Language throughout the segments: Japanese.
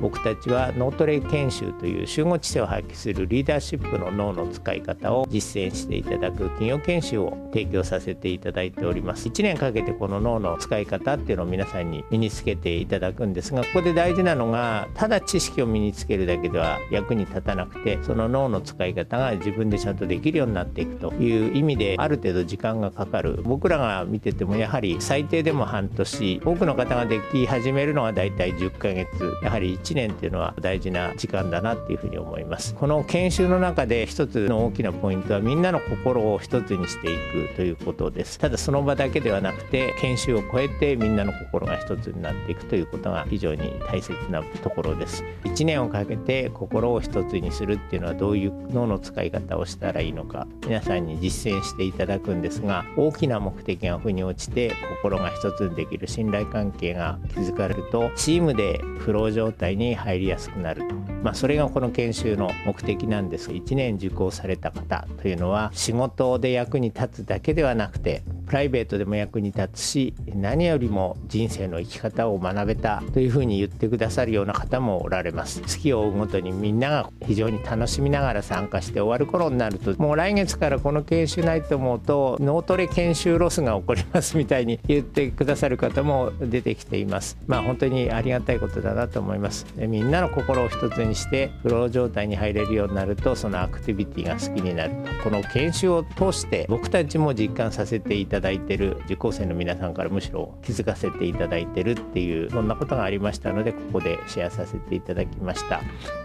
僕たちは脳トレ研修という集合知性を発揮するリーダーシップの脳の使い方を実践していただく企業研修を提供させていただいております。1年かけてこの脳の使い方っていうのを皆さんに身につけていただくんですがここで大事なのがただ知識を身につけるだけでは役に立たなくてその脳の使い方が自分でちゃんとできるようになっていくという意味である程度時間がかかる。僕らが見ててもやはり最低でも半年多くの方ができ始めるのはだいたい10ヶ月。やはり1年っていうのは大事な時間だなっていうふうに思います。この研修の中で一つの大きなポイントはみんなの心を一つにしていくということです。ただその場だけではなくて研修を超えてみんなの心が一つになっていくということが非常に大切なところです。1年をかけて心を一つにするっていうのはどういう脳の使い方をしたらいいのか。皆さんに実践していただくんですが大きな目的が腑に落ちて心が一つにできる信頼関係が築かれるとチームでフロー状態に入りやすくなると、まあ、それがこの研修の目的なんです。が1年受講された方というのは仕事で役に立つだけではなくてプライベートでも役に立つし何よりも人生の生き方を学べたというふうに言ってくださるような方もおられます。月を追うごとにみんなが非常に楽しみながら参加して終わる頃になるともう来月からこの研修ないと思うと脳トレ研修ロスが起こりますみたいに言ってくださる方も出てきています。まあ本当にありがたいことだなと思います。みんなの心を一つにしてフロー状態に入れるようになるとそのアクティビティが好きになると。この研修を通して僕たちも実感させていたただいてる受講生の皆さんからむしろ気づかせていただいてるっていうそんなことがありましたのでここでシェアさせていただきました。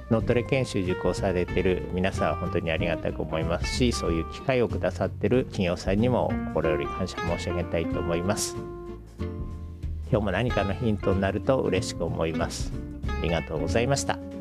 脳トレ研修受講されてる皆さんは本当にありがたく思いますしそういう機会をくださってる企業さんにも心より感謝申し上げたいと思います。今日も何かのヒントになると嬉しく思います。ありがとうございました。